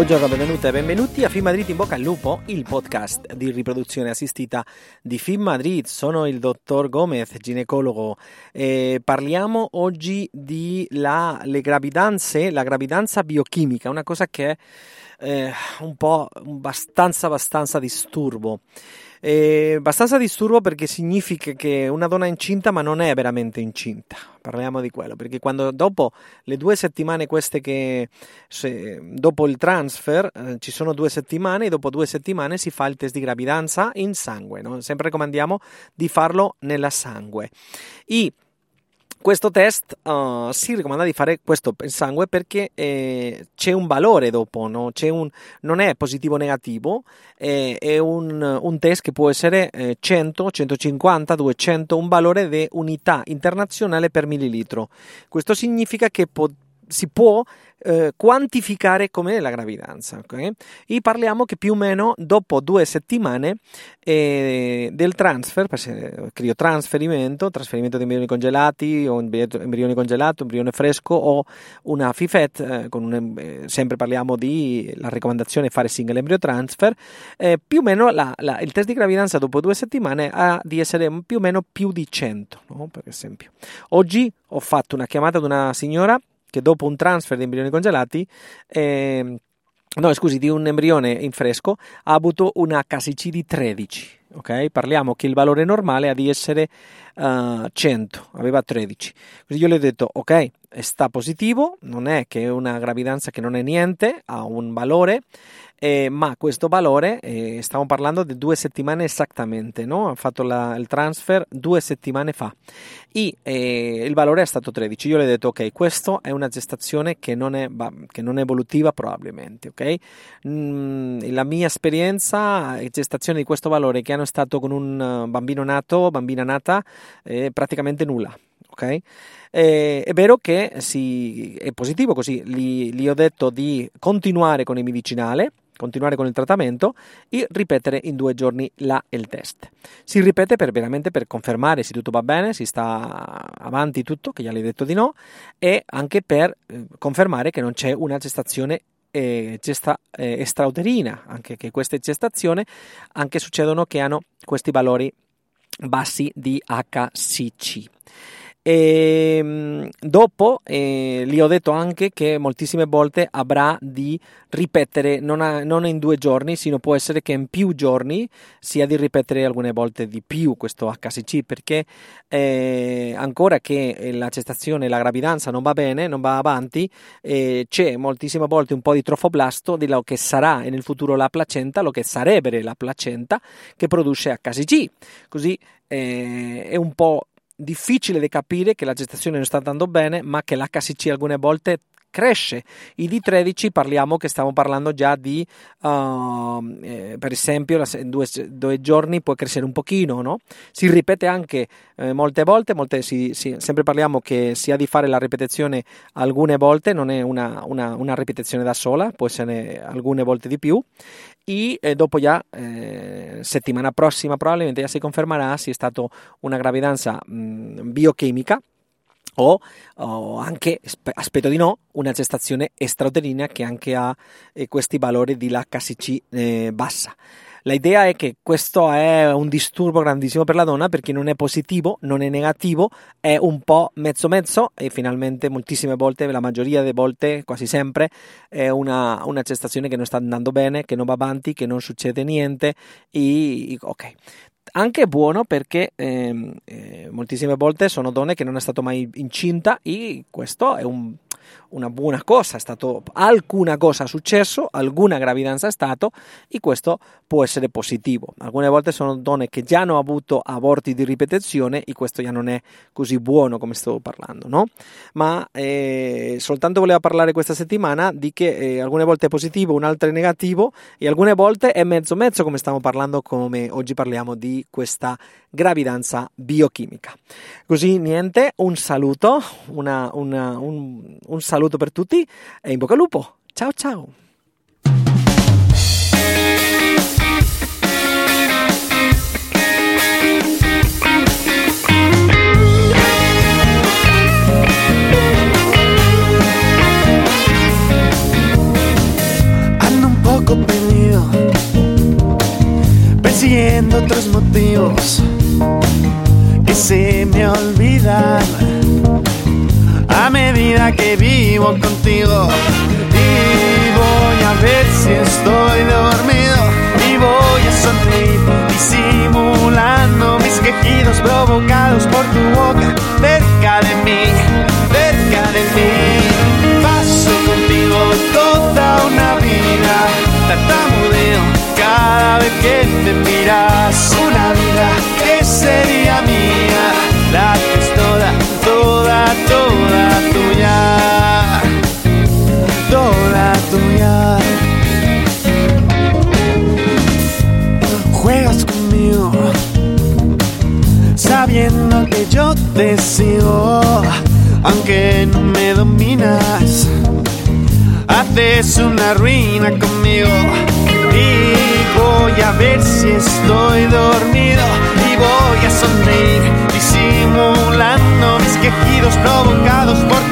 Buongiorno, benvenute e benvenuti a Film Madrid in bocca al lupo, il podcast di riproduzione assistita di Film Madrid. Sono il dottor Gomez, ginecologo, e parliamo oggi di la, le gravidanze, la gravidanza biochimica, una cosa che eh, un po' abbastanza, abbastanza disturbo. È abbastanza disturbo perché significa che una donna è incinta ma non è veramente incinta. Parliamo di quello, perché quando dopo le due settimane queste che se, dopo il transfer eh, ci sono due settimane e dopo due settimane si fa il test di gravidanza in sangue, no? sempre raccomandiamo di farlo nella sangue. I questo test uh, si raccomanda di fare questo sangue perché eh, c'è un valore dopo, no? un, non è positivo o negativo, eh, è un, un, test che può essere eh, 100, 150, 200, un valore di unità internazionale per millilitro. Questo significa che po- si può eh, quantificare com'è la gravidanza. Okay? E parliamo che più o meno dopo due settimane eh, del transfer, criotrasferimento, trasferimento di embrioni congelati o embrione congelato, embrione fresco o una FIFET, eh, un, eh, sempre parliamo di la raccomandazione fare single embryo transfer, eh, più o meno la, la, il test di gravidanza dopo due settimane ha di essere più o meno più di 100, no? per esempio. Oggi ho fatto una chiamata ad una signora che dopo un transfer di embrioni congelati, eh, no scusi, di un embrione in fresco, ha avuto una KCC di 13. Ok, parliamo che il valore normale ha di essere uh, eh, 100, aveva 13. Quindi io le ho detto, ok, sta positivo, non è che è una gravidanza che non è niente, ha un valore, eh, ma questo valore, eh, stiamo parlando di due settimane esattamente, no? ha fatto la, il transfer due settimane fa e eh, il valore è stato 13. Io le ho detto, ok, questa è una gestazione che non è, che non è evolutiva probabilmente, ok? Mm, la mia esperienza è gestazione di questo valore che hanno stato con un bambino nato, bambina nata, eh, praticamente nulla, ok? Eh, è vero che sì, è positivo così, gli, gli ho detto di continuare con il medicinale, continuare con il trattamento e ripetere in due giorni la, il test. Si ripete per, veramente per confermare se tutto va bene, si sta avanti tutto, che le ho detto di no, e anche per eh, confermare che non c'è una gestazione eh, gesta, eh, extrauterina, anche che queste gestazioni anche succedono che hanno questi valori bassi di HCC. E ehm, dopo eh, gli ho detto anche che moltissime volte avrà di ripetere, non, a, non, in due giorni, sino può essere che in più giorni sia di ripetere alcune volte di più questo HCC, perché eh, ancora che la gestazione, la gravidanza non va bene, non va avanti, eh, c'è moltissime volte un po' di trofoblasto di quello che sarà nel futuro la placenta, lo che sarebbe la placenta che produce HCG. Così eh, è un po' difficile di capire che la gestazione non sta andando bene, ma che l'HCC alcune volte cresce. I D13 parliamo che stiamo parlando già di, uh, eh, per esempio, in due, due, giorni può crescere un pochino, no? Si ripete anche eh, molte volte, molte, si, si, sempre parliamo che si ha di fare la ripetizione alcune volte, non è una, una, una ripetizione da sola, può essere alcune volte di più. E eh, dopo già, eh, settimana prossima probabilmente, già si confermerà se è stata una gravidanza mh, biochimica o, o, anche, aspetto di no, una gestazione extrauterina che anche ha eh, questi valori di l'HCC eh, bassa. L'idea è che questo è un disturbo grandissimo per la donna perché non è positivo, non è negativo, è un po' mezzo mezzo e finalmente moltissime volte, la maggioria delle volte, quasi sempre, è una, una gestazione che non sta andando bene, che non va avanti, che non succede niente e ok. Anche buono perché eh, eh, moltissime volte sono donne che non è stato mai incinta e questo è un una buona cosa, è stato alcuna cosa successo, alguna gravidanza è stato e questo può essere positivo. Alcune volte sono donne che già hanno avuto aborti di ripetizione e questo già non è così buono come stavo parlando, no? Ma eh, soltanto volevo parlare questa settimana di che eh, alcune volte è positivo, un'altra è negativo e alcune volte è mezzo mezzo come stiamo parlando, come oggi parliamo di questa gravidanza biochimica. Così niente, un saluto, una, una, un, un saluto per tutti e in bocca al lupo. Ciao ciao. Ando un poco perdido, persiguiendo otros motivos que se me olvidan a medida que vivo contigo. Y voy a ver si estoy dormido y voy a sonreír disimulando mis quejidos provocados por tu boca cerca de mí, cerca de mí. Paso contigo toda una vida, tartamudeo cada vez que me miras. Te sigo, aunque no me dominas. Haces una ruina conmigo y voy a ver si estoy dormido y voy a sonreír disimulando mis quejidos provocados por